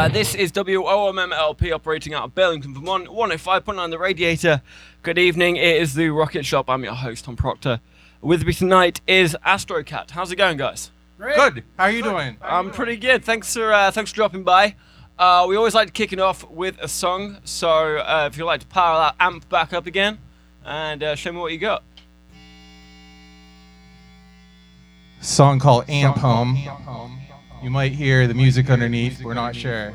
Uh, this is WOMMLP operating out of Burlington, Vermont, 105.9 The Radiator. Good evening, it is the Rocket Shop. I'm your host, Tom Proctor. With me tonight is Astrocat. How's it going, guys? Great. Good. How are you doing? I'm pretty good. Thanks for uh, thanks for dropping by. Uh, we always like to kick it off with a song, so uh, if you'd like to power that amp back up again and uh, show me what you got. Song called Amp Home. You might hear the music underneath. We're not sure.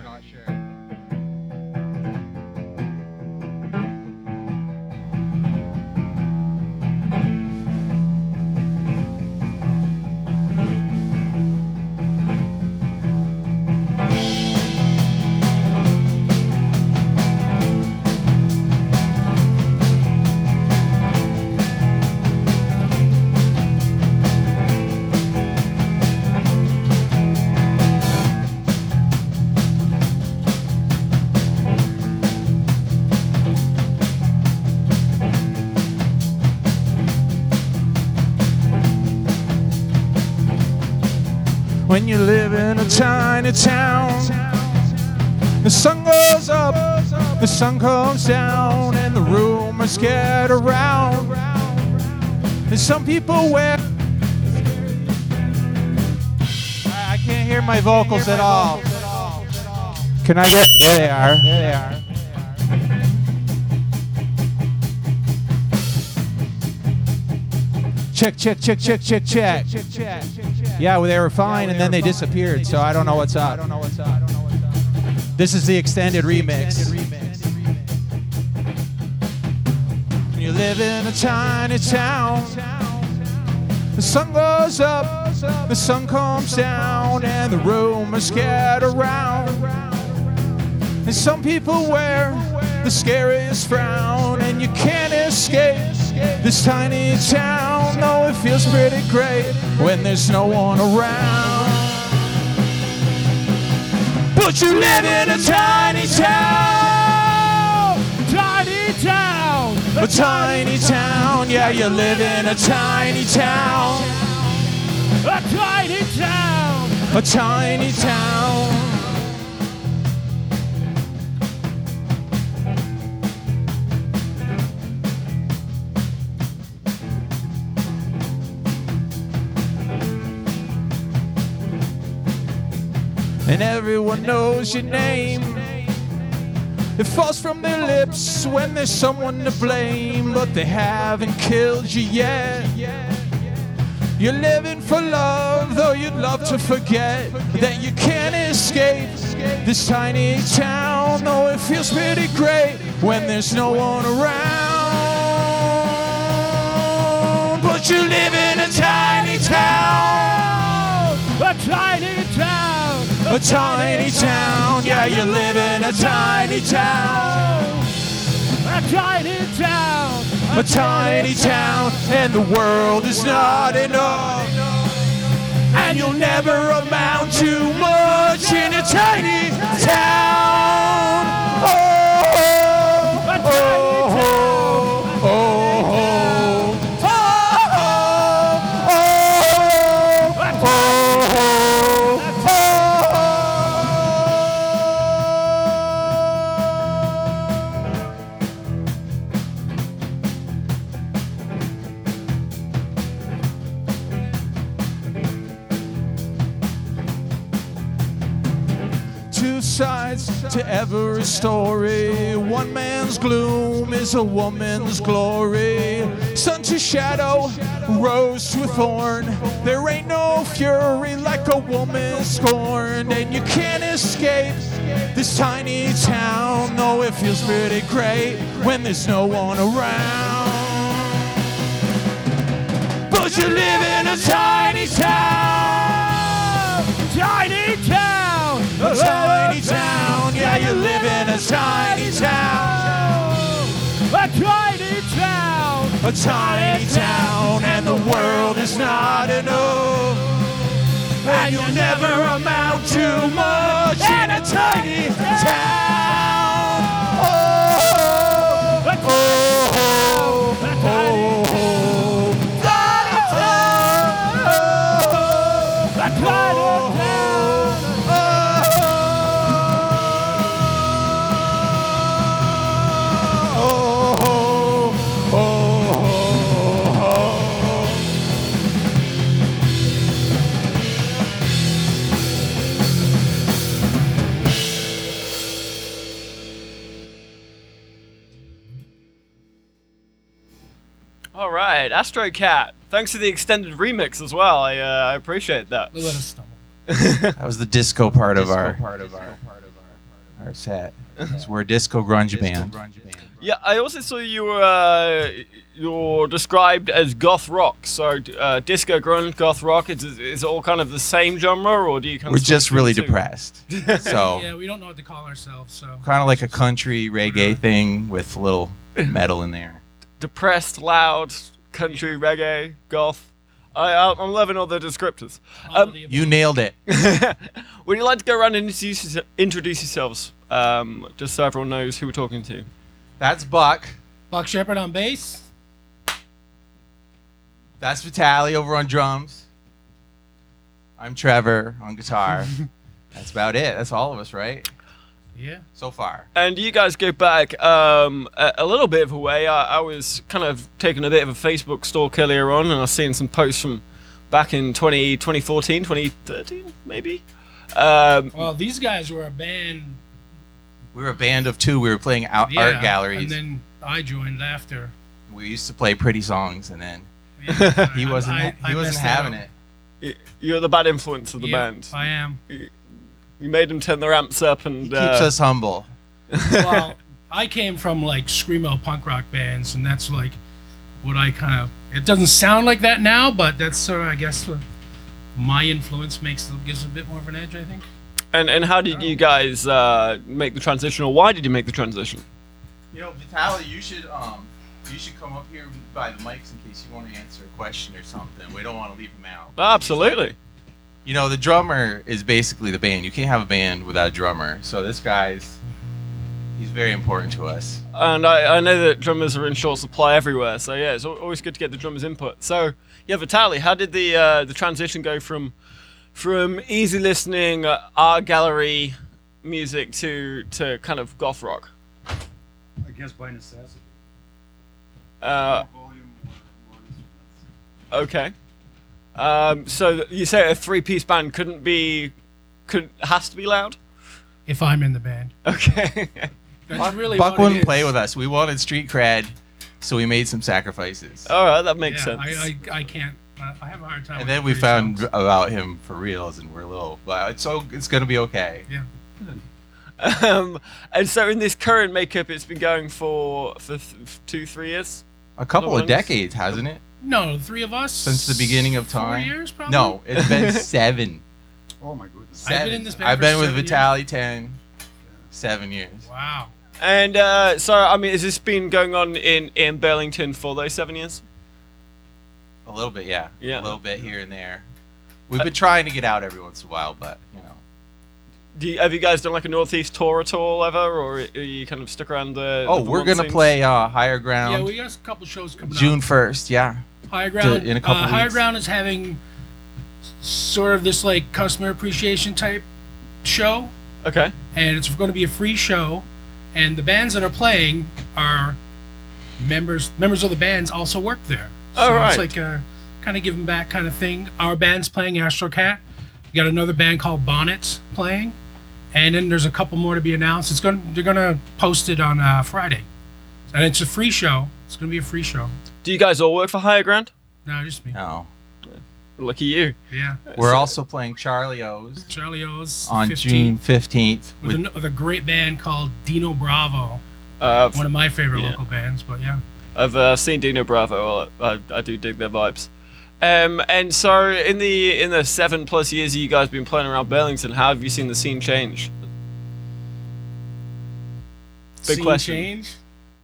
A tiny town, the sun goes up, the sun comes down, and the rumors get around. And some people wear. I can't hear my vocals at all. Can I get? There they are. There they are. Check, check, check, check, check, check. Yeah, well, they were fine, and then they disappeared. So I don't know what's up. This is the extended remix. You live in a tiny town. The sun goes up, the sun comes down, and the rumors get around. And some people wear the scariest frown, and you can't escape this tiny town. No, it feels pretty great when there's no one around. But you live in a tiny town, tiny town, a tiny town. Yeah, you live in a tiny town, a tiny town, a tiny town. And everyone knows your name. It falls from their lips when there's someone to blame, but they haven't killed you yet. You're living for love, though you'd love to forget that you can't escape this tiny town. Though it feels pretty great when there's no one around. But you live in a tiny town, a tiny town, a tiny town. Yeah, you live in a tiny town, a tiny town, a tiny town, and the world is not enough. And you'll never amount to much in a tiny town. Oh, oh, oh, oh, oh, to every story. One man's gloom is a woman's glory. Sun to shadow, rose to a thorn. There ain't no fury like a woman scorned, and you can't escape this tiny town. No, it feels pretty great when there's no one around. But you live in a tiny town, tiny town, a tiny you live in a tiny town, a tiny town, a tiny town, and the world is not enough. And you'll never amount to much in a tiny town. Oh, oh, oh, oh, oh. A tiny Astro Cat. Thanks for the extended remix as well. I, uh, I appreciate that. Let us stumble. That was the disco part of our part of our our set. 'Cause we're a disco grunge band. Yeah, I also saw you were uh, you're described as goth rock. So uh, disco, grunge, goth rock. Is is it all kind of the same genre, or do you kind We're of just really split the two? depressed. So Yeah, we don't know what to call ourselves, so. kind of like a country reggae thing with a little metal in there. Depressed, loud, country, reggae, goth. I, I- I'm loving all the descriptors. Um, You nailed it. Would you like to go around and introduce, introduce yourselves, um, just so everyone knows who we're talking to? That's Buck. Buck Shepard on bass. That's Vitali over on drums. I'm Trevor on guitar. That's about it. That's all of us, right? Yeah. So far. And you guys go back um, a, a little bit of a way. I, I was kind of taking a bit of a Facebook stalk earlier on, and I was seeing some posts from back in 20, 2014, 2013, maybe. Um, Well, these guys were a band. We were a band of two. We were playing out Yeah, art galleries. And then I joined after. we used to play pretty songs, and then Yeah, he wasn't. I- I he wasn't having up. it. you're the bad influence of the Yeah, band. I am. You made them turn the amps up, and He keeps uh, us humble. well, I came from like screamo punk rock bands, and that's like what I kind of. It doesn't sound like that now, but that's sort of, I guess, what my influence makes gives a bit more of an edge. I think. and and how did you guys uh, make the transition, or why did you make the transition? You know, Vitaly, you should um, you should come up here by the mics in case you want to answer a question or something. We don't want to leave him out. Absolutely. You know, the drummer is basically the band. You can't have a band without a drummer. So this guy's he's very important to us. And I, I know that drummers are in short supply everywhere, so yeah, it's always good to get the drummers' input. So yeah, Vitaly, how did the uh, the transition go from from easy listening uh, art gallery music to to kind of goth rock? I guess by necessity. Uh, Volume more instruments. okay. Um, so you say a three-piece band couldn't be could has to be loud? If I'm in the band, Okay. that's Buck, really Buck wouldn't play with us. We wanted street cred, so we made some sacrifices. All right, that makes yeah, sense. I, I, I can't. I I have a hard time. and then we found songs. about him for reals, and we're a little, but it's so it's gonna be okay. um, and so in this current makeup, it's been going for for th- two, three years. A couple of decades, hasn't it? No, three of us. Since the beginning of time. Four time. years, probably. No, it's been seven. Oh my goodness. I've been Seven. in this band I've for been with seven years. Vitaly ten, seven years. Wow. And uh, so, I mean, has this been going on in in Burlington for those seven years? A little bit, yeah. Yeah. A little bit here and there. We've been trying to get out every once in a while, but you know. Do you, have you guys done like a northeast tour at all ever, or are you kind of stuck around the? Oh, the we're gonna scenes? play uh, Higher Ground. Yeah, we got a couple shows coming up June first. Yeah. Higher Ground. in a couple uh, Higher. Ground is having sort of this like customer appreciation type show, Okay. and it's going to be a free show, and the bands that are playing are members members of the bands also work there. So All right. it's like a kind of giving back kind of thing. Our band's playing Astro Cat. We got another band called Bonnets playing, and then there's a couple more to be announced. It's going they're going to post it on uh, Friday, and it's a free show. It's going to be a free show. Do you guys all work for Higher Ground? No, just me. No. Lucky you. Yeah. We're So- also playing Charlie O's Charlie O's on 15th, June fifteenth. with, an, with a great band called Dino Bravo, Uh, one of my favorite Yeah. local bands. But yeah, I've uh, seen Dino Bravo. I, I, I do dig their vibes. Um, and so in the in the seven plus years you guys been playing around Burlington, how have you seen the scene change? Big Scene question. Change.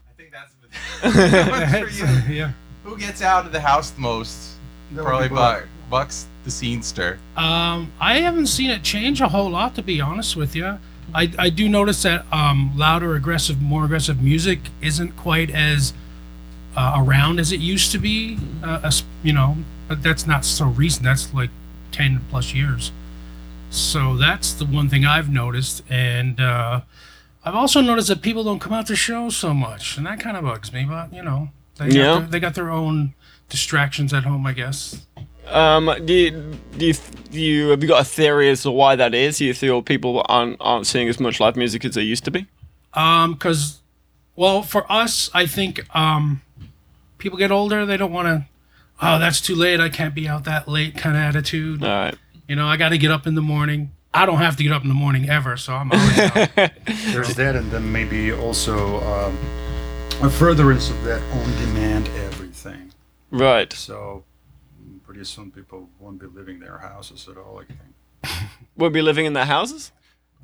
I think that's For you. yeah. Who gets out of the house the most? That Probably Buck. Buck's the scenester. Um, I haven't seen it change a whole lot, to be honest with you. I, I do notice that um, louder, aggressive, more aggressive music isn't quite as uh, around as it used to be. Uh, as, you know, but that's not so recent. That's like ten plus years. So that's the one thing I've noticed, and uh, I've also noticed that people don't come out to shows so much, and that kind of bugs me. But you know, they got their, they got their own distractions at home, I guess. Um, do you, do you, do you have you got a theory as to why that is? You feel people aren't aren't seeing as much live music as they used to be? Um, because, well, for us, I think um, people get older. They don't want to. Oh, that's too late. I can't be out that late. Kind of attitude. All right. You know, I got to get up in the morning. I don't have to get up in the morning ever, so I'm always out. There's that, and then maybe also um, a furtherance of that on-demand everything. Right. So pretty soon people won't be leaving their houses at all. I think. We'll be living in their houses.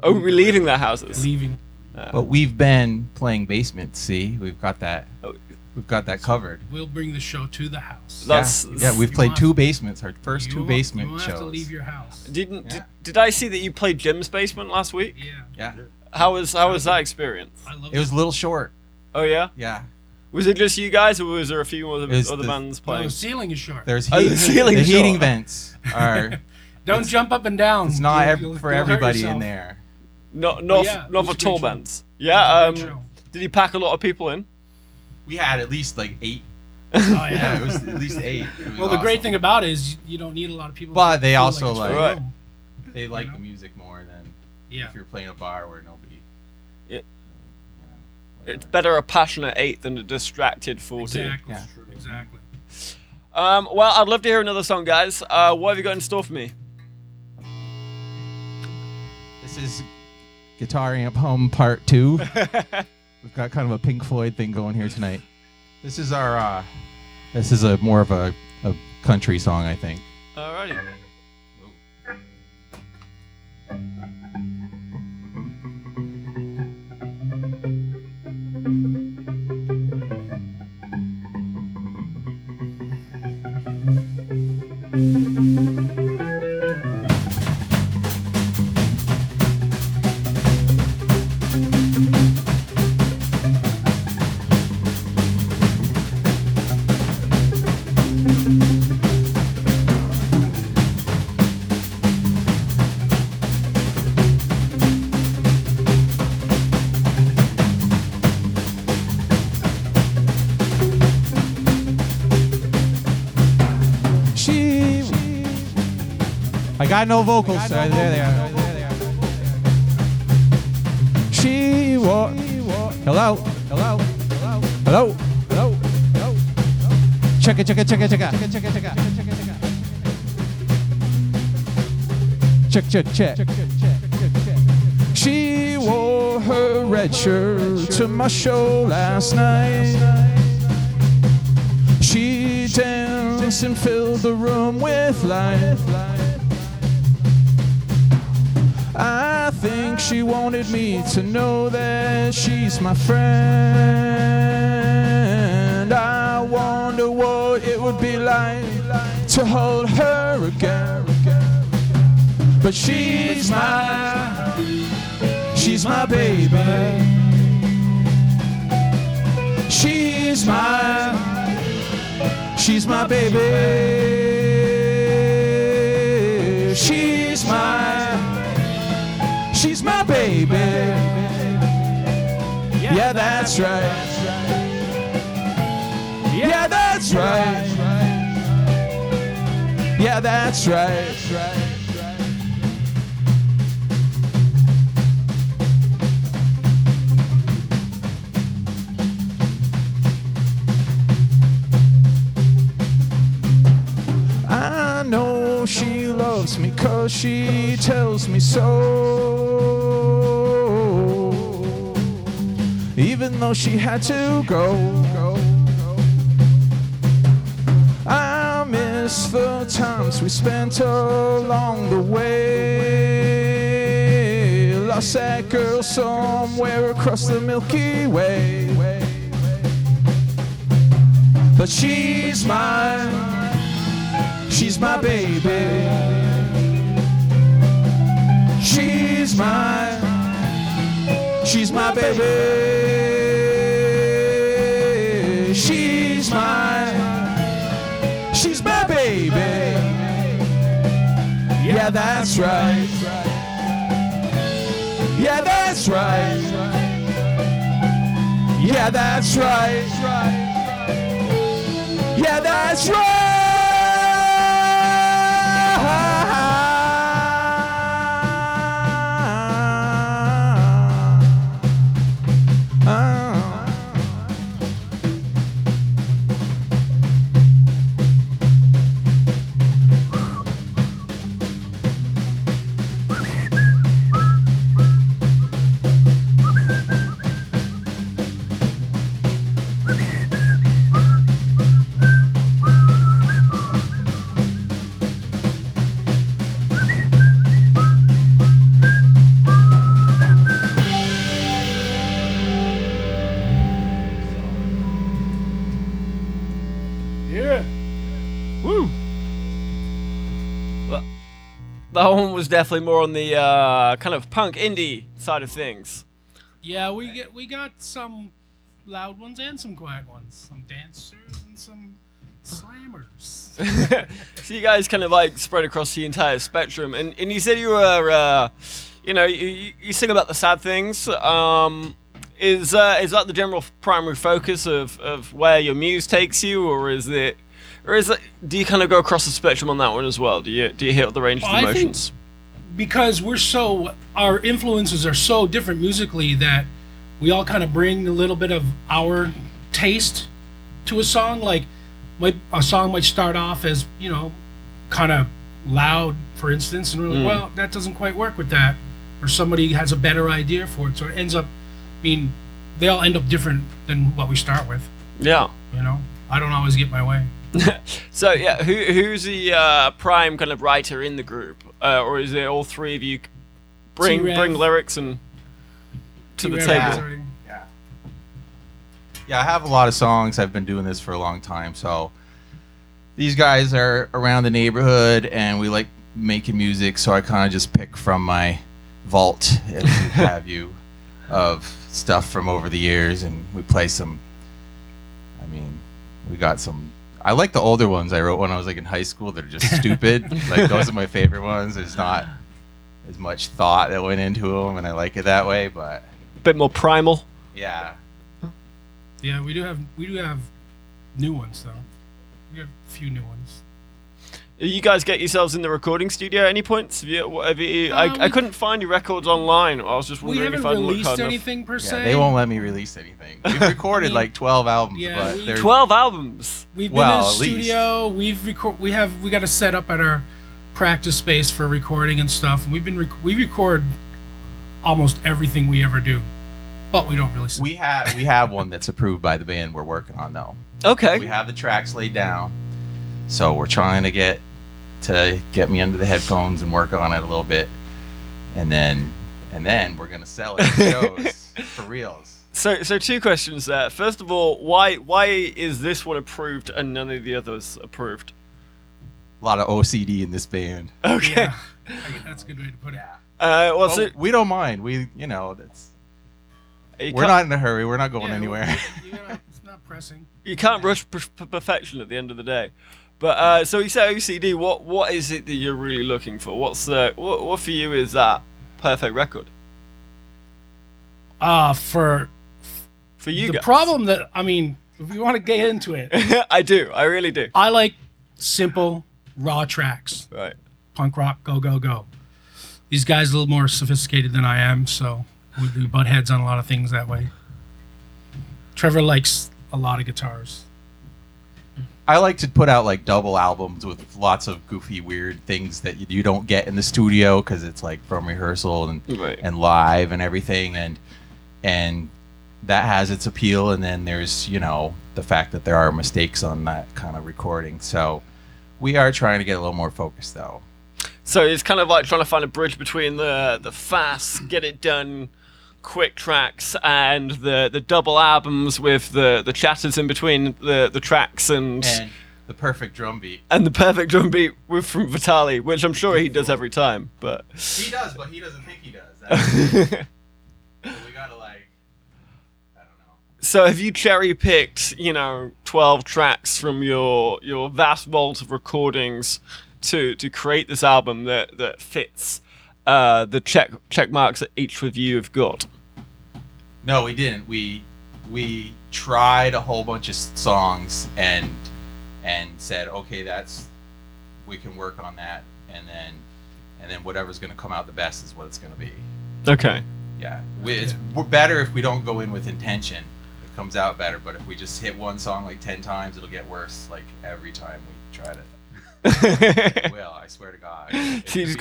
Oh, we're leaving their houses. leaving. But we've been playing basement. See, we've got that. Oh. We've got that covered. We'll bring the show to the house. That's yeah, yeah, we've You played want- two basements. Our first You two won't- basement You won't shows. have to leave your house. Didn't Yeah. did, did I see that you played Jim's basement last week? Yeah, yeah, How was how was that experience? I love it It was a little short. Oh yeah. Yeah, Was it just you guys, or was there a few other, other the- bands Well, playing? the ceiling is short. there's Oh, the heat, ceiling the is heating short. vents are. Don't jump up and down. It's not You'll- you'll- for you'll everybody in there. Not not yeah, not for tall bands. Yeah. Um, was a great show. did he pack a lot of people in? We had at least like eight. Oh, Yeah, yeah. it was at least eight. It was Well, the great thing about it is you don't need a lot of people. But they also, it's like- Right. they like you the music more than Yeah. if you're playing a bar where nobody. Yeah. You know, It's better a passionate eight than a distracted forty. Exactly. Yeah. Exactly. Um, well, I'd love to hear another song, guys. Uh, what have you got in store for me? This is Guitar Amp Home Part 2. We've got kind of a Pink Floyd thing going here tonight. This is our uh this is a more of a, a country song, I think. Alrighty. I got no vocals. Sorry, there they are. She wa Hello. Hello. Hello. Hello. Hello. Check it, check it, check it, check it. Check it, check it, check it. Check, check, check. She wore her red shirt to my show last night. She danced and filled the room with light. Think she wanted me to know that she's my friend. I wonder what it would be like to hold her again. But she's my, she's my baby. She's my, she's my baby. She's she's my baby. Yeah, that's right. Yeah, that's right. Yeah, that's right. I know she me cause she tells me so. Even though she had to go. I miss the times we spent along the way. Lost that girl somewhere across the Milky Way. but she's mine. She's my baby. She's mine. She's my baby. She's mine. She's my baby. Yeah, that's right. Yeah, that's right. Yeah, that's right. Yeah, that's right. That one was definitely more on the uh, kind of punk indie side of things. Yeah, we get we got some loud ones and some quiet ones, some dancers and some slammers. so you guys kind of like spread across the entire spectrum, and, and you said you were, uh, you know, you, you- you sing about the sad things. Um, is uh, is that the general primary focus of, of where your muse takes you, or is it, or is it? Do you kind of go across the spectrum on that one as well? Do you do you hit the range of I think- emotions? because we're so our influences are so different musically that we all kind of bring a little bit of our taste to a song like might, a song might start off as you know kind of loud for instance and we're like mm. well that doesn't quite work with that or somebody has a better idea for it so it ends up i mean they all end up different than what we start with Yeah. you know i don't always get my way So yeah, who who's the uh, prime kind of writer in the group, uh, or is it all three of you bring T-Rev. bring lyrics and to the T-Rev is table? already- Yeah, I have a lot of songs. I've been doing this for a long time. So these guys are around the neighborhood and we like making music. So I kind of just pick from my vault, if you have you, of stuff from over the years and we play some. I mean, we got some. I like the older ones I wrote when I was like in high school that are just stupid. like those are my favorite ones. There's not as much thought that went into them and I like it that way. But a bit more primal. yeah, Yeah, we do have we do have new ones though. We have a few new ones. You guys get yourselves in the recording studio at any points? Have you, have you, Uh, I, I couldn't find your records online. I was just We wondering haven't if I'd looked released hard enough. anything per Yeah, they won't let me release anything. We've recorded mean, like 12 albums, yeah, but we- Twelve albums. We've been Well, in the at least. studio. We've record. We have we got a set up at our practice space for recording and stuff. And we've been rec- we record almost everything we ever do, but we don't really. we have we have one that's approved by the band we're working on though. Okay. We have the tracks laid down, so we're trying to get to get me under the headphones and work on it a little bit, and then and then we're gonna sell it shows for reals. So, so two questions there. First of all, why why is this one approved and none of the others approved? A lot of OCD in this band. Okay. Yeah, that's a good way to put it. Uh, well, Well, so we don't mind. We you know that's you we're can't- in a hurry. We're not going Yeah, anywhere. you gotta- it's not pressing. you can't rush per- per- perfection at the end of the day. But uh, so you said OCD. What what is it that you're really looking for? What's the what, what for you is that perfect record Uh for for you the guys? problem that I mean, if we want to get into it, I do. I really do. I like simple raw tracks. Right. punk rock, go go go. These guys are a little more sophisticated than I am, so we do butt heads on a lot of things that way. Trevor likes a lot of guitars. I like to put out like double albums with lots of goofy, weird things that you, you don't get in the studio because it's like from rehearsal and Right. and live and everything, and and that has its appeal. And then there's you know the fact that there are mistakes on that kind of recording. So we are trying to get a little more focused though. So it's kind of like trying to find a bridge between the the fast, get it done, quick tracks and the the double albums with the the chatters in between the the tracks and And the perfect drum beat. and the perfect drum beat with from Vitali, which I'm sure he does every time. But He does, but he doesn't think he does. So we gotta like, I don't know. so have you cherry picked, you know, 12 tracks from your your vast vault of recordings to to create this album that that fits uh, the check check marks that each of you have got? No, we didn't. We we tried a whole bunch of songs and and said, okay, that's we can work on that, and then and then whatever's gonna come out the best is what it's gonna be. Okay. Yeah, we, it's we're better if we don't go in with intention. It comes out better, but if we just hit one song like ten times, it'll get worse. Like every time we try to. It will I swear to God. It's She's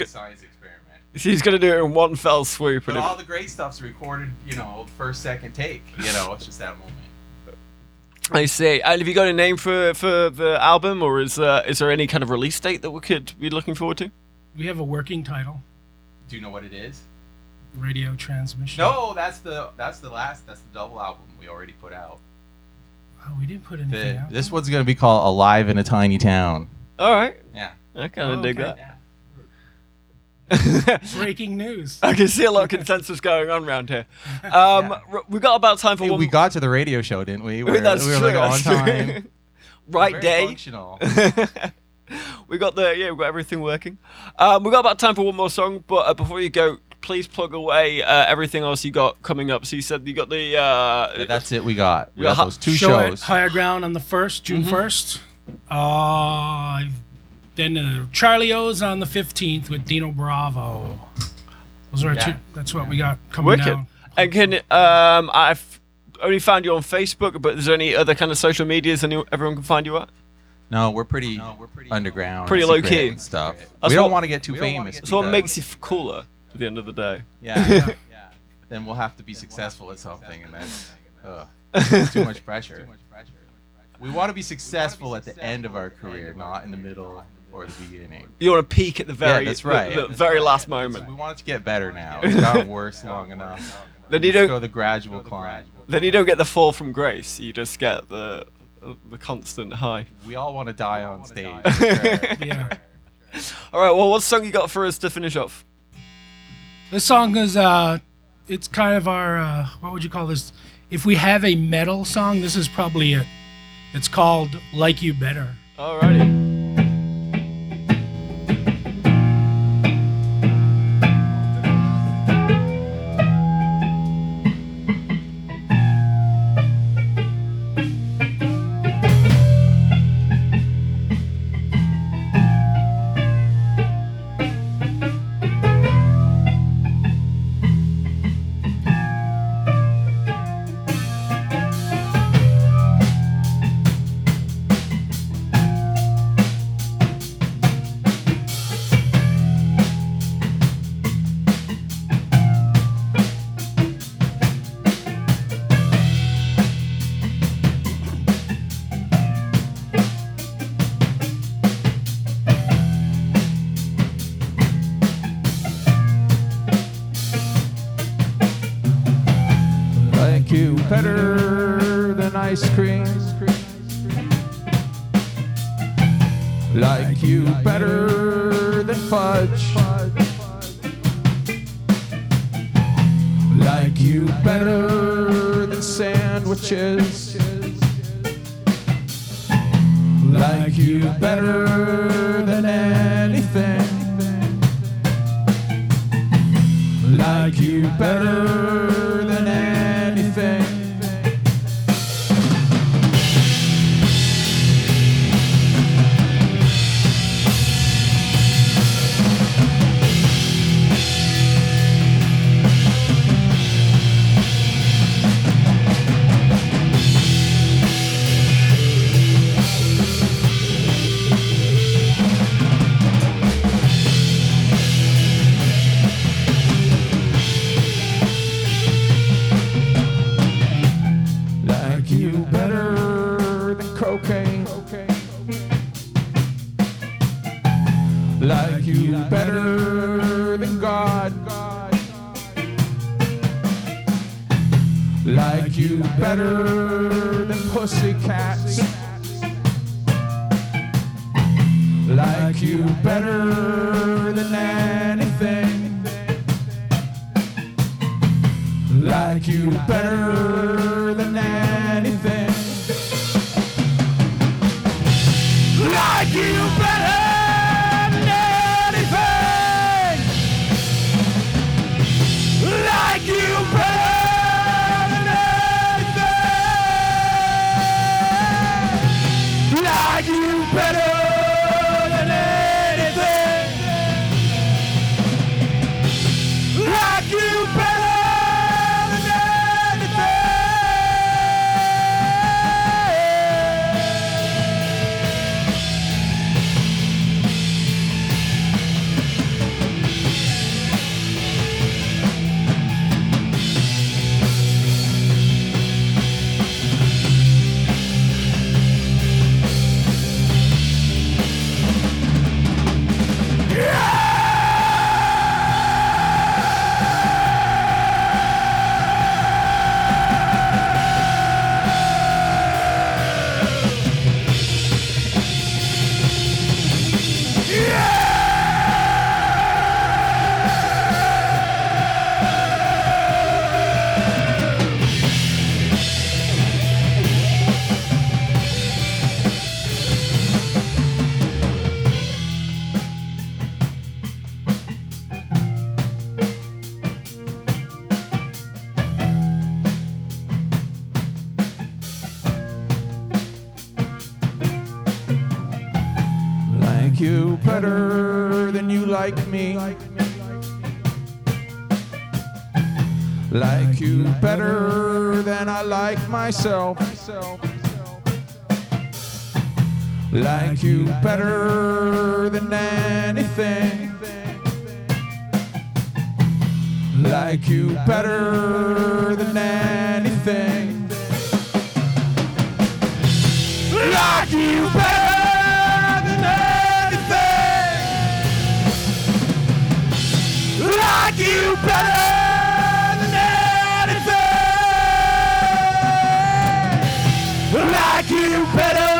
She's gonna do it in one fell swoop. But all the great stuff's recorded, you know, first, second take. You know, it's just that moment. I see. And have you got a name for for the album, or is uh, is there any kind of release date that we could be looking forward to? We have a working title, Do you know what it is? Radio Transmission. No, that's the that's the last that's the double album we already put out. Oh, we didn't put anything The, out. this one's gonna be called "Alive in a Tiny Town." All right. Yeah. I kind of Oh, dig okay. that. Breaking news. I can see a lot of consensus going on around here. Um, Yeah. we got about time for Hey, one. we got to the radio show, didn't we? We were, that's we were true. like on true. time. right day. Functional. we got the yeah, we got everything working. Um, we got about time for one more song, but uh, before you go, please plug away uh, everything else you got coming up. So you said you got the uh, But that's it. We got. We Yeah, got ho- those two Show shows. Higher Ground on the 1st, June 1st. Uh, then uh, Charlie O's on the 15th with Dino Bravo. Those are Yeah. two. That's what we got coming wicked. down. And can um, I've only found you on Facebook, but is there any other kind of social medias any everyone can find you at? No, we're pretty, no, we're pretty underground, Pretty low key and stuff. That's we don't want to get too famous. So what makes you cooler at the end of the day? Yeah, yeah. Then we'll have to be successful at something, and that's ugh, it's too much pressure. We want to be successful at the end of our career, not in the middle or the beginning. You want to peak at the very, yeah, that's the- right. the, very last moment. We want it to get better now. It's gotten worse long enough. Then you don't- go the gradual climb. Then you don't get the fall from grace. You just get the the constant high. We all want to die on stage. Yeah. All right. Well, what song you got for us to finish off? This song is uh it's kind of our uh what would you call this? If we have a metal song, this is probably it. It's called Like You Better. Alrighty. Better than ice cream. Like you better than fudge. Like you better than sandwiches. Like you better than anything. Like you better better than pussycats. Me. Like you better than I like myself. Like you better than anything. Like you better than anything. Like you better you better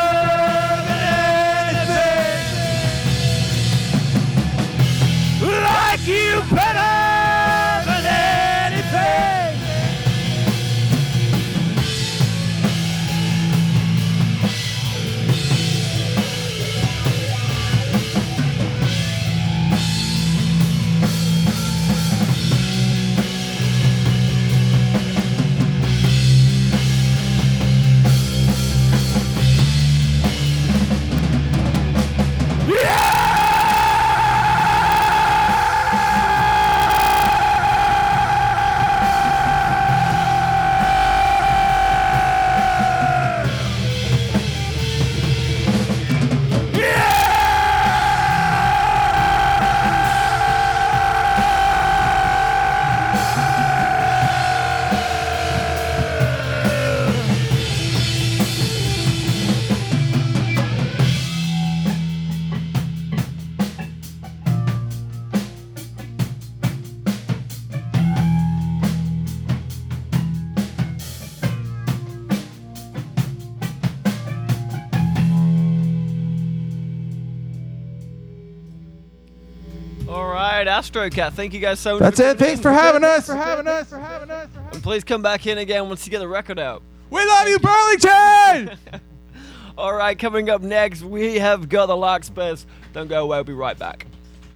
Astrocat, thank you guys so much. That's for it. tuning Thanks in. for having us. For having us. For having us. And please come back in again once you get the record out. We love you, Burlington. All right, coming up next, we have got the Larkspurs. Don't go away, we'll be right back.